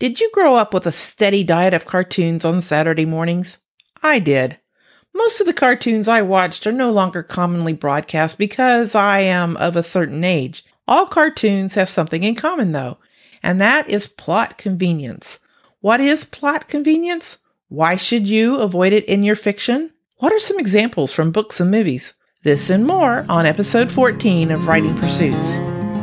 Did you grow up with a steady diet of cartoons on Saturday mornings? I did. Most of the cartoons I watched are no longer commonly broadcast because I am of a certain age. All cartoons have something in common, though, and that is plot convenience. What is plot convenience? Why should you avoid it in your fiction? What are some examples from books and movies? This and more on episode 14 of Writing Pursuits.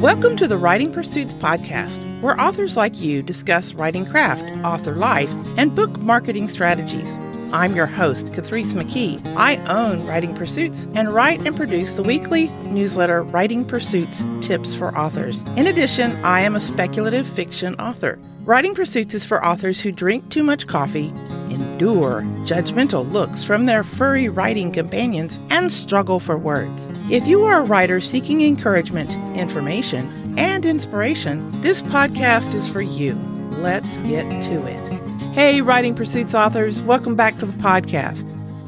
Welcome to the Writing Pursuits podcast, where authors like you discuss writing craft, author life, and book marketing strategies. I'm your host, Catrice McKee. I own Writing Pursuits and write and produce the weekly newsletter Writing Pursuits Tips for Authors. In addition, I am a speculative fiction author. Writing Pursuits is for authors who drink too much coffee, endure judgmental looks from their furry writing companions, and struggle for words. If you are a writer seeking encouragement, information, and inspiration, this podcast is for you. Let's get to it. Hey, Writing Pursuits authors, welcome back to the podcast.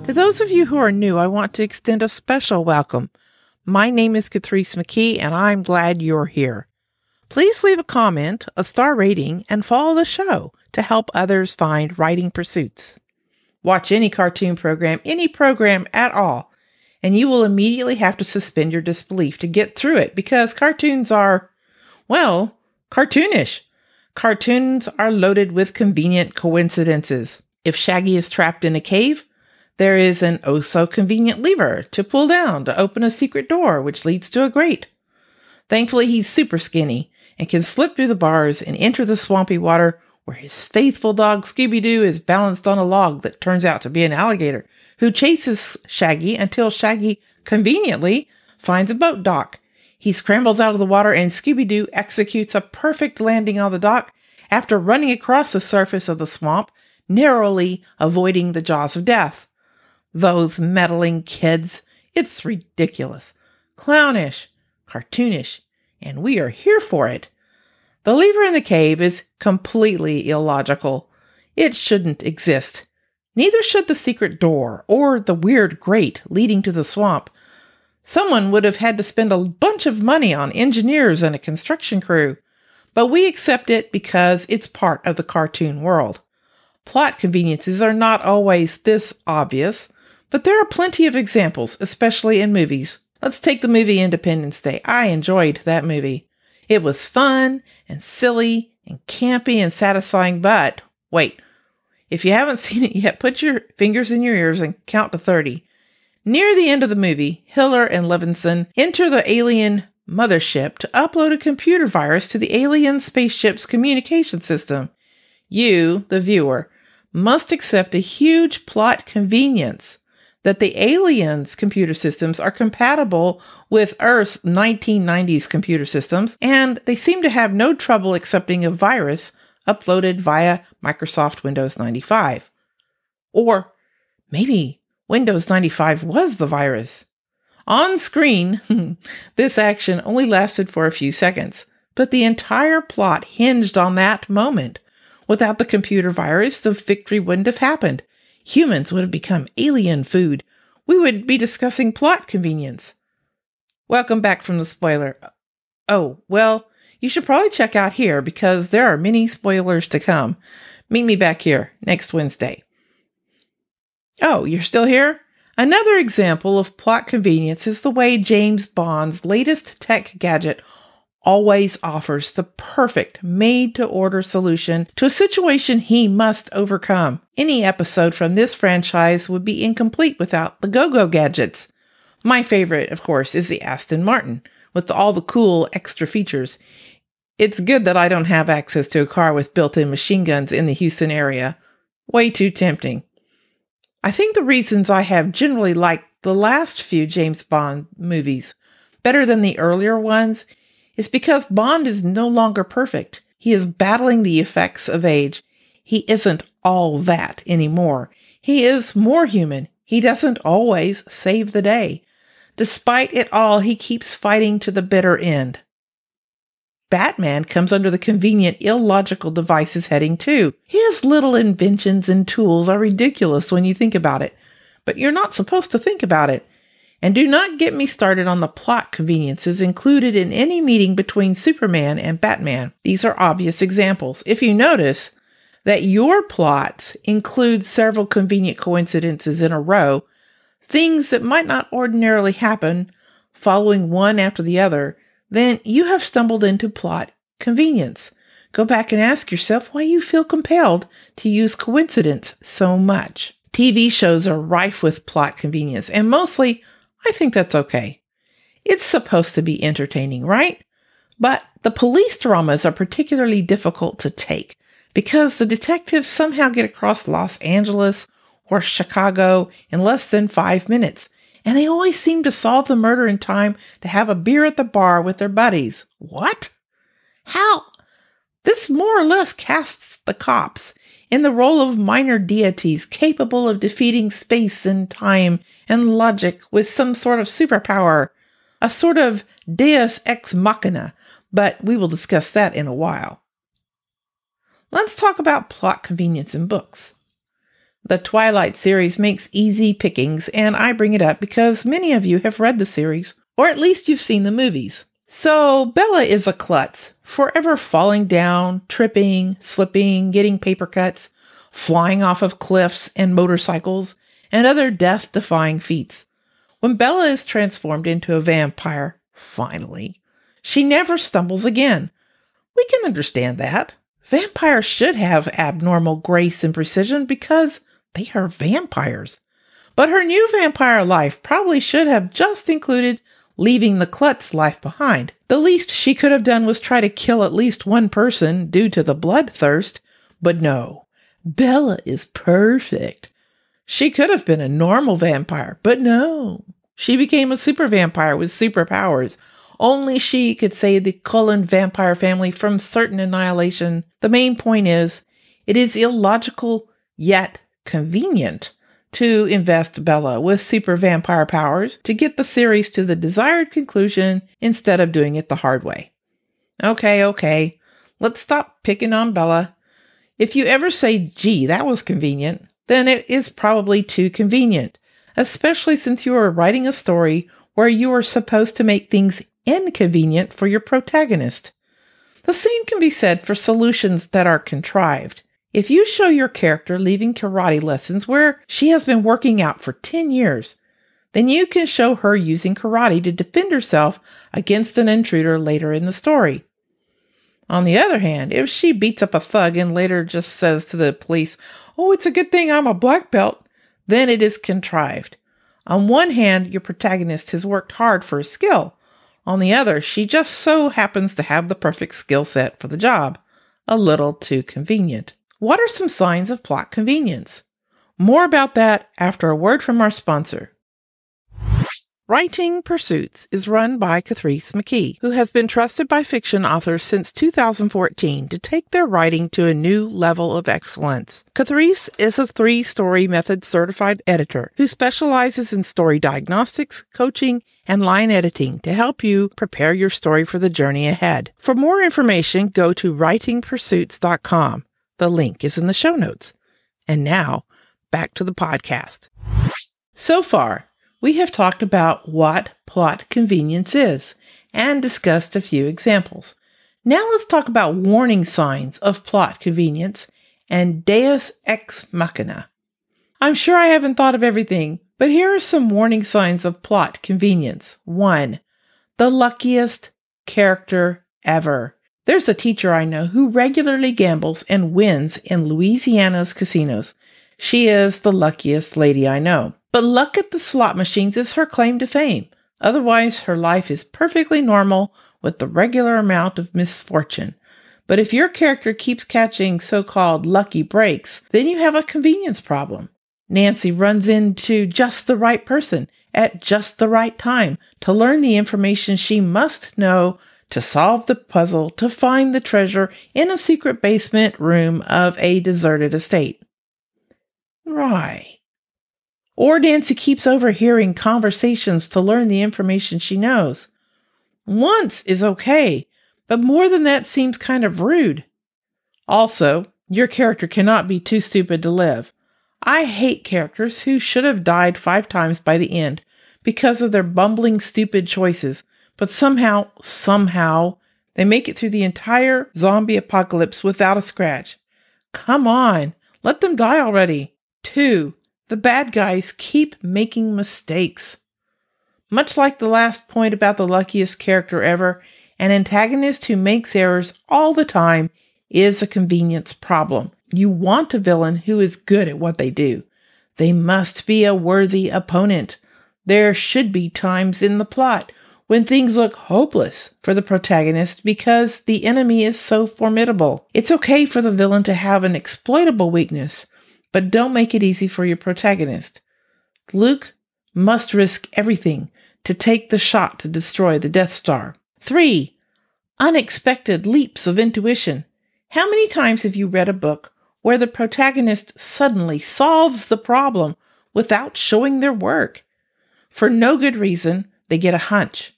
To those of you who are new, I want to extend a special welcome. My name is Catrice McKee, and I'm glad you're here. Please leave a comment, a star rating, and follow the show to help others find writing pursuits. Watch any cartoon program, any program at all, and you will immediately have to suspend your disbelief to get through it because cartoons are, well, cartoonish. Cartoons are loaded with convenient coincidences. If Shaggy is trapped in a cave, there is an oh so convenient lever to pull down to open a secret door which leads to a grate. Thankfully, he's super skinny and can slip through the bars and enter the swampy water where his faithful dog Scooby Doo is balanced on a log that turns out to be an alligator, who chases Shaggy until Shaggy conveniently finds a boat dock. He scrambles out of the water and Scooby Doo executes a perfect landing on the dock after running across the surface of the swamp, narrowly avoiding the jaws of death. Those meddling kids. It's ridiculous, clownish, cartoonish, and we are here for it. The lever in the cave is completely illogical. It shouldn't exist. Neither should the secret door or the weird grate leading to the swamp. Someone would have had to spend a bunch of money on engineers and a construction crew, but we accept it because it's part of the cartoon world. Plot conveniences are not always this obvious, but there are plenty of examples, especially in movies. Let's take the movie Independence Day. I enjoyed that movie. It was fun and silly and campy and satisfying, but wait, if you haven't seen it yet, put your fingers in your ears and count to 30. Near the end of the movie, Hiller and Levinson enter the alien mothership to upload a computer virus to the alien spaceship's communication system. You, the viewer, must accept a huge plot convenience that the aliens' computer systems are compatible with Earth's 1990s computer systems, and they seem to have no trouble accepting a virus uploaded via Microsoft Windows 95. Or maybe Windows 95 was the virus. On screen, this action only lasted for a few seconds, but the entire plot hinged on that moment. Without the computer virus, the victory wouldn't have happened humans would have become alien food. We would be discussing plot convenience. Welcome back from the spoiler. Oh, well, you should probably check out here because there are many spoilers to come. Meet me back here next Wednesday. Oh, you're still here? Another example of plot convenience is the way James Bond's latest tech gadget always offers the perfect made to order solution to a situation he must overcome. Any episode from this franchise would be incomplete without the go go gadgets. My favorite, of course, is the Aston Martin with all the cool extra features. It's good that I don't have access to a car with built in machine guns in the Houston area. Way too tempting. I think the reasons I have generally liked the last few James Bond movies better than the earlier ones is because Bond is no longer perfect. He is battling the effects of age. He isn't all that anymore. He is more human. He doesn't always save the day. Despite it all, he keeps fighting to the bitter end. Batman comes under the convenient illogical devices heading too. His little inventions and tools are ridiculous when you think about it, but you're not supposed to think about it. And do not get me started on the plot conveniences included in any meeting between Superman and Batman. These are obvious examples. If you notice that your plots include several convenient coincidences in a row, things that might not ordinarily happen following one after the other, then you have stumbled into plot convenience. Go back and ask yourself why you feel compelled to use coincidence so much. TV shows are rife with plot convenience, and mostly I think that's okay. It's supposed to be entertaining, right? But the police dramas are particularly difficult to take because the detectives somehow get across Los Angeles or Chicago in less than five minutes, and they always seem to solve the murder in time to have a beer at the bar with their buddies. What? How? This more or less casts the cops in the role of minor deities capable of defeating space and time and logic with some sort of superpower, a sort of deus ex machina, but we will discuss that in a while. Let's talk about plot convenience in books. The Twilight series makes easy pickings, and I bring it up because many of you have read the series, or at least you've seen the movies. So Bella is a klutz, forever falling down, tripping, slipping, getting paper cuts, flying off of cliffs and motorcycles, and other death defying feats. When Bella is transformed into a vampire, finally, she never stumbles again. We can understand that. Vampires should have abnormal grace and precision because they are vampires. But her new vampire life probably should have just included leaving the klutz life behind. The least she could have done was try to kill at least one person due to the bloodthirst, but no. Bella is perfect. She could have been a normal vampire, but no. She became a super vampire with superpowers. Only she could save the Cullen vampire family from certain annihilation. The main point is, it is illogical yet convenient to invest Bella with super vampire powers to get the series to the desired conclusion instead of doing it the hard way. Okay, okay, let's stop picking on Bella. If you ever say, gee, that was convenient, then it is probably too convenient, especially since you are writing a story where you are supposed to make things inconvenient for your protagonist. The same can be said for solutions that are contrived. If you show your character leaving karate lessons where she has been working out for 10 years, then you can show her using karate to defend herself against an intruder later in the story. On the other hand, if she beats up a thug and later just says to the police, Oh, it's a good thing I'm a black belt, then it is contrived. On one hand, your protagonist has worked hard for a skill. On the other, she just so happens to have the perfect skill set for the job. A little too convenient. What are some signs of plot convenience? More about that after a word from our sponsor. Writing Pursuits is run by Catrice McKee, who has been trusted by fiction authors since 2014 to take their writing to a new level of excellence. Catrice is a three story method certified editor who specializes in story diagnostics, coaching, and line editing to help you prepare your story for the journey ahead. For more information, go to writingpursuits.com. The link is in the show notes. And now, back to the podcast. So far, we have talked about what plot convenience is and discussed a few examples. Now let's talk about warning signs of plot convenience and deus ex machina. I'm sure I haven't thought of everything, but here are some warning signs of plot convenience. One, the luckiest character ever. There's a teacher I know who regularly gambles and wins in Louisiana's casinos. She is the luckiest lady I know. But luck at the slot machines is her claim to fame. Otherwise, her life is perfectly normal with the regular amount of misfortune. But if your character keeps catching so called lucky breaks, then you have a convenience problem. Nancy runs into just the right person at just the right time to learn the information she must know to solve the puzzle to find the treasure in a secret basement room of a deserted estate. Right. Or Nancy keeps overhearing conversations to learn the information she knows. Once is okay, but more than that seems kind of rude. Also, your character cannot be too stupid to live. I hate characters who should have died five times by the end because of their bumbling, stupid choices, but somehow, somehow, they make it through the entire zombie apocalypse without a scratch. Come on, let them die already. Two, the bad guys keep making mistakes. Much like the last point about the luckiest character ever, an antagonist who makes errors all the time is a convenience problem. You want a villain who is good at what they do. They must be a worthy opponent. There should be times in the plot when things look hopeless for the protagonist because the enemy is so formidable. It's okay for the villain to have an exploitable weakness, but don't make it easy for your protagonist. Luke must risk everything to take the shot to destroy the Death Star. 3. Unexpected leaps of intuition. How many times have you read a book where the protagonist suddenly solves the problem without showing their work? For no good reason, they get a hunch,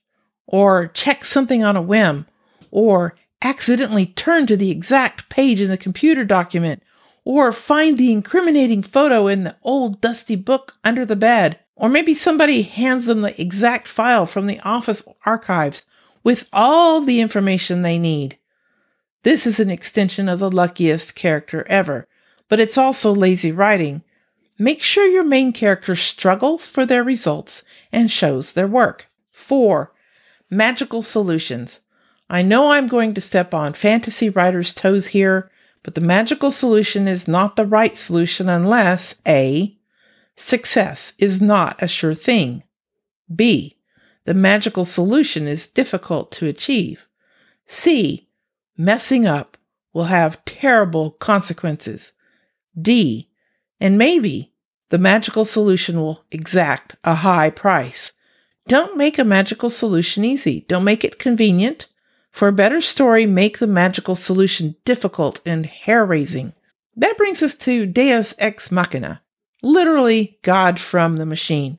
or check something on a whim, or accidentally turn to the exact page in the computer document, or find the incriminating photo in the old dusty book under the bed, or maybe somebody hands them the exact file from the office archives with all the information they need. This is an extension of the luckiest character ever, but it's also lazy writing. Make sure your main character struggles for their results and shows their work. 4. Magical solutions. I know I'm going to step on fantasy writers' toes here, but the magical solution is not the right solution unless A. Success is not a sure thing. B. The magical solution is difficult to achieve. C messing up will have terrible consequences. D, and maybe the magical solution will exact a high price. Don't make a magical solution easy. Don't make it convenient. For a better story, make the magical solution difficult and hair raising. That brings us to Deus Ex Machina, literally God from the machine.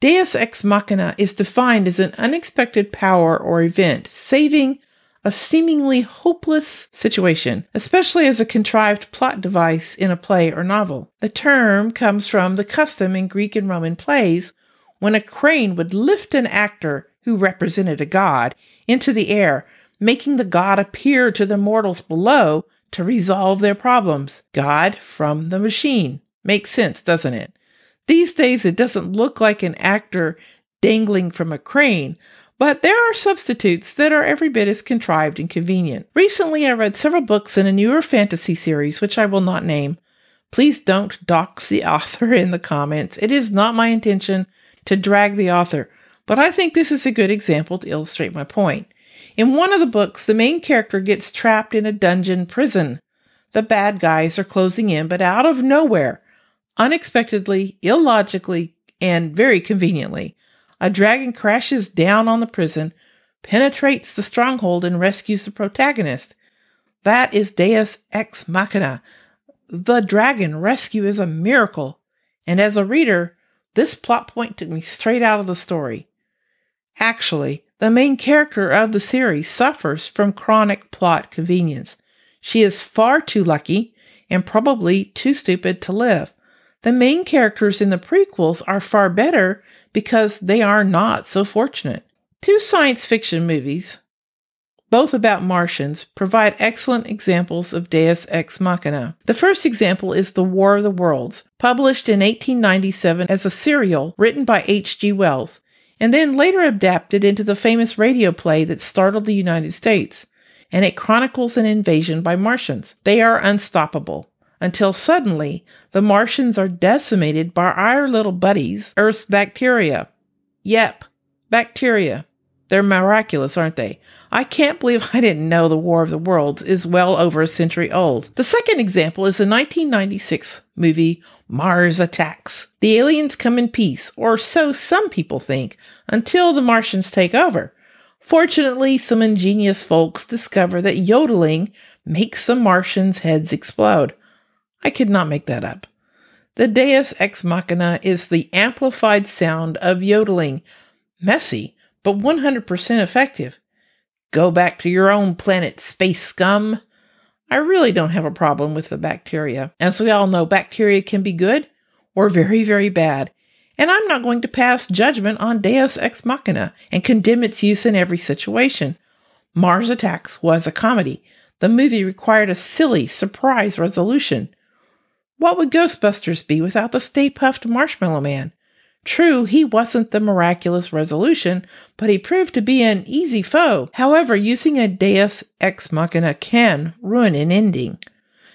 Deus Ex Machina is defined as an unexpected power or event, saving a seemingly hopeless situation, especially as a contrived plot device in a play or novel. The term comes from the custom in Greek and Roman plays when a crane would lift an actor who represented a god into the air, making the god appear to the mortals below to resolve their problems. God from the machine. Makes sense, doesn't it? These days, it doesn't look like an actor dangling from a crane, but there are substitutes that are every bit as contrived and convenient. Recently, I read several books in a newer fantasy series, which I will not name. Please don't dox the author in the comments. It is not my intention to drag the author, but I think this is a good example to illustrate my point. In one of the books, the main character gets trapped in a dungeon prison. The bad guys are closing in, but out of nowhere, unexpectedly, illogically, and very conveniently, a dragon crashes down on the prison, penetrates the stronghold, and rescues the protagonist. That is Deus Ex Machina. The dragon rescue is a miracle, and as a reader, this plot point took me straight out of the story. Actually, the main character of the series suffers from chronic plot convenience. She is far too lucky and probably too stupid to live. The main characters in the prequels are far better because they are not so fortunate. Two science fiction movies, both about Martians, provide excellent examples of Deus Ex Machina. The first example is The War of the Worlds, published in 1897 as a serial written by H.G. Wells, and then later adapted into the famous radio play that startled the United States. And it chronicles an invasion by Martians. They are unstoppable until suddenly the Martians are decimated by our little buddies, Earth's bacteria. Yep, bacteria. They're miraculous, aren't they? I can't believe I didn't know the War of the Worlds is well over a century old. The second example is the 1996 movie Mars Attacks. The aliens come in peace, or so some people think, until the Martians take over. Fortunately, some ingenious folks discover that yodeling makes the Martians' heads explode. I could not make that up. The Deus Ex Machina is the amplified sound of yodeling. Messy, but 100% effective. Go back to your own planet, space scum. I really don't have a problem with the bacteria. As we all know, bacteria can be good or very, very bad. and I'm not going to pass judgment on Deus Ex Machina and condemn its use in every situation. Mars Attacks was a comedy. The movie required a silly surprise resolution. What would Ghostbusters be without the Stay Puft Marshmallow Man? True, he wasn't the miraculous resolution, but he proved to be an easy foe. However, using a deus ex machina can ruin an ending.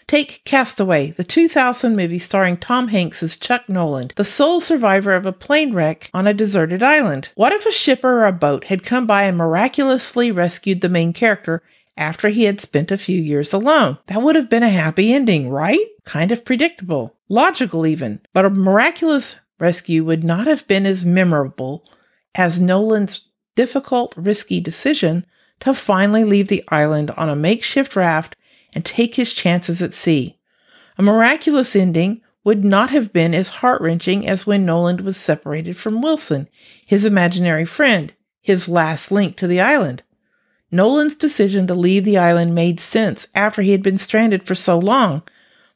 Take Cast Away, the 2000 movie starring Tom Hanks as Chuck Noland, the sole survivor of a plane wreck on a deserted island. What if a ship or a boat had come by and miraculously rescued the main character after he had spent a few years alone? That would have been a happy ending, right? Kind of predictable. Logical, even. But a miraculous rescue would not have been as memorable as Noland's difficult, risky decision to finally leave the island on a makeshift raft and take his chances at sea. A miraculous ending would not have been as heart wrenching as when Noland was separated from Wilson, his imaginary friend, his last link to the island. Noland's decision to leave the island made sense after he had been stranded for so long,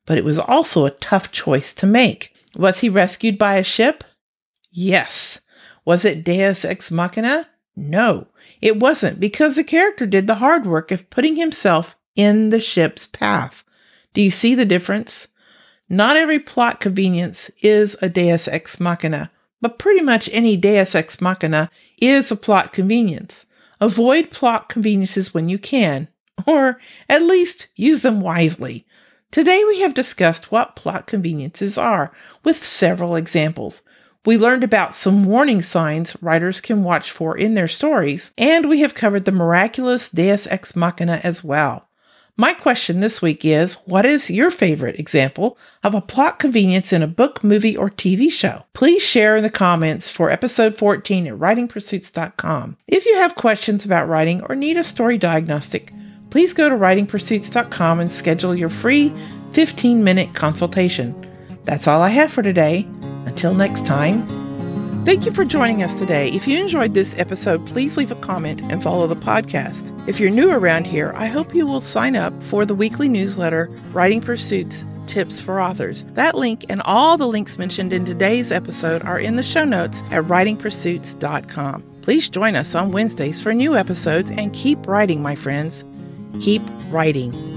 but it was also a tough choice to make. Was he rescued by a ship? Yes. Was it Deus Ex Machina? No, it wasn't because the character did the hard work of putting himself in the ship's path. Do you see the difference? Not every plot convenience is a Deus Ex Machina, but pretty much any Deus Ex Machina is a plot convenience. Avoid plot conveniences when you can, or at least use them wisely. Today we have discussed what plot conveniences are, with several examples. We learned about some warning signs writers can watch for in their stories, and we have covered the miraculous Deus Ex Machina as well. My question this week is What is your favorite example of a plot convenience in a book, movie, or TV show? Please share in the comments for episode 14 at writingpursuits.com. If you have questions about writing or need a story diagnostic, please go to writingpursuits.com and schedule your free 15 minute consultation. That's all I have for today. Until next time, Thank you for joining us today. If you enjoyed this episode, please leave a comment and follow the podcast. If you're new around here, I hope you will sign up for the weekly newsletter, Writing Pursuits Tips for Authors. That link and all the links mentioned in today's episode are in the show notes at writingpursuits.com. Please join us on Wednesdays for new episodes and keep writing, my friends. Keep writing.